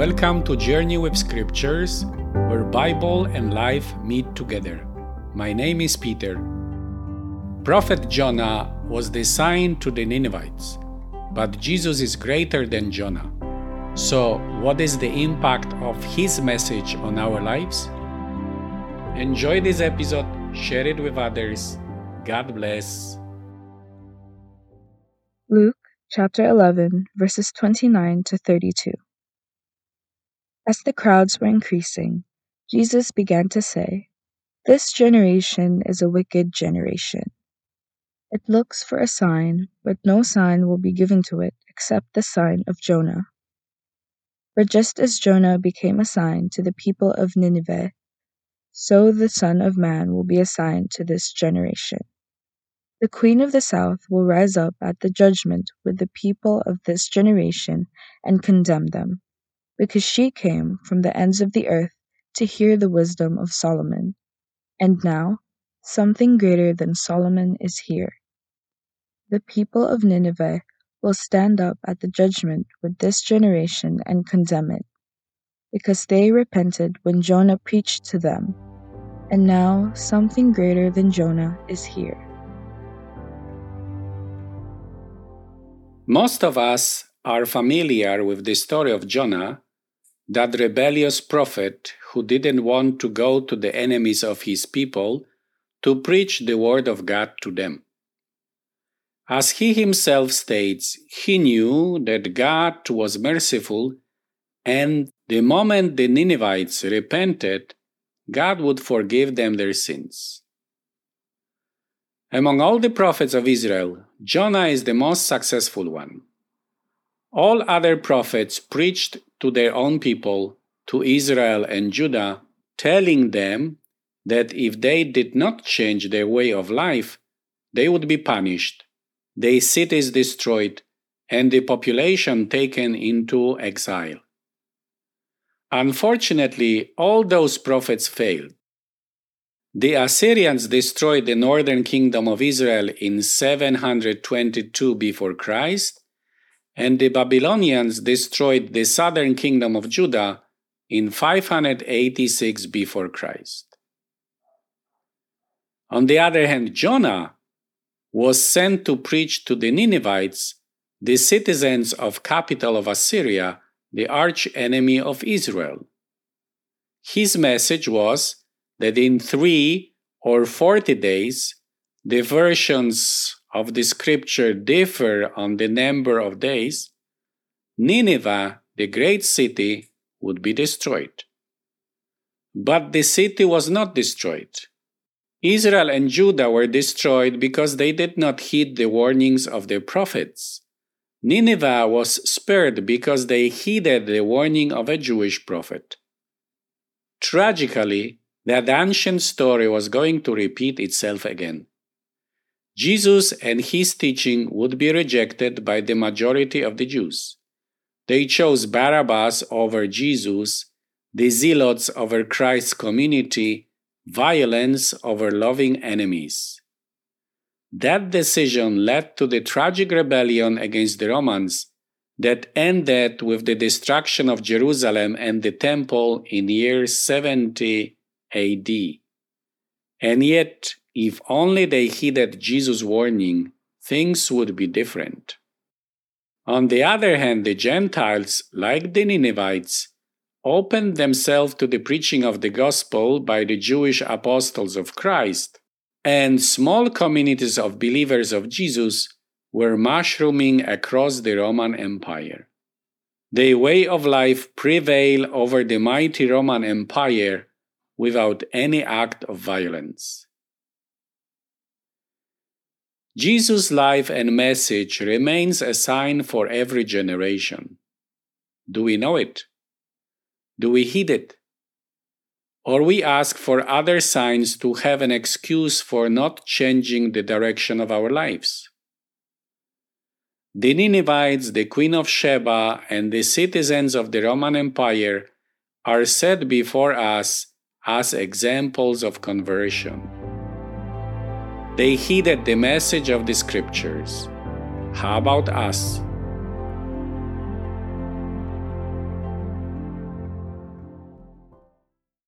Welcome to Journey with Scriptures, where Bible and life meet together. My name is Peter. Prophet Jonah was the sign to the Ninevites, but Jesus is greater than Jonah. So, what is the impact of his message on our lives? Enjoy this episode, share it with others. God bless. Luke chapter 11, verses 29 to 32. As the crowds were increasing, Jesus began to say, This generation is a wicked generation. It looks for a sign, but no sign will be given to it except the sign of Jonah. For just as Jonah became a sign to the people of Nineveh, so the Son of Man will be a sign to this generation. The Queen of the South will rise up at the judgment with the people of this generation and condemn them because she came from the ends of the earth to hear the wisdom of Solomon. And now, something greater than Solomon is here. The people of Nineveh will stand up at the judgment with this generation and condemn it, because they repented when Jonah preached to them, and now something greater than Jonah is here. Most of us are familiar with the story of Jonah that rebellious prophet who didn't want to go to the enemies of his people to preach the word of God to them. As he himself states, he knew that God was merciful, and the moment the Ninevites repented, God would forgive them their sins. Among all the prophets of Israel, Jonah is the most successful one. All other prophets preached to their own people, to Israel and Judah, telling them that if they did not change their way of life, they would be punished, their cities destroyed, and the population taken into exile. Unfortunately, all those prophets failed. The Assyrians destroyed the northern kingdom of Israel in 722 before Christ, and the Babylonians destroyed the southern kingdom of Judah in 586 before Christ. On the other hand, Jonah was sent to preach to the Ninevites, the citizens of capital of Assyria, the arch enemy of Israel. His message was that in 3 or 40 days the versions of the scripture differ on the number of days, Nineveh, the great city, would be destroyed. But the city was not destroyed. Israel and Judah were destroyed because they did not heed the warnings of their prophets. Nineveh was spared because they heeded the warning of a Jewish prophet. Tragically, that ancient story was going to repeat itself again. Jesus and his teaching would be rejected by the majority of the Jews. They chose Barabbas over Jesus, the zealots over Christ's community, violence over loving enemies. That decision led to the tragic rebellion against the Romans that ended with the destruction of Jerusalem and the temple in year 70 AD. And yet, if only they heeded Jesus' warning, things would be different. On the other hand, the Gentiles, like the Ninevites, opened themselves to the preaching of the gospel by the Jewish apostles of Christ, and small communities of believers of Jesus were mushrooming across the Roman Empire. Their way of life prevailed over the mighty Roman Empire without any act of violence. Jesus' life and message remains a sign for every generation. Do we know it? Do we heed it? Or we ask for other signs to have an excuse for not changing the direction of our lives? The Ninevites, the Queen of Sheba, and the citizens of the Roman Empire are set before us as examples of conversion. They heeded the message of the scriptures. How about us?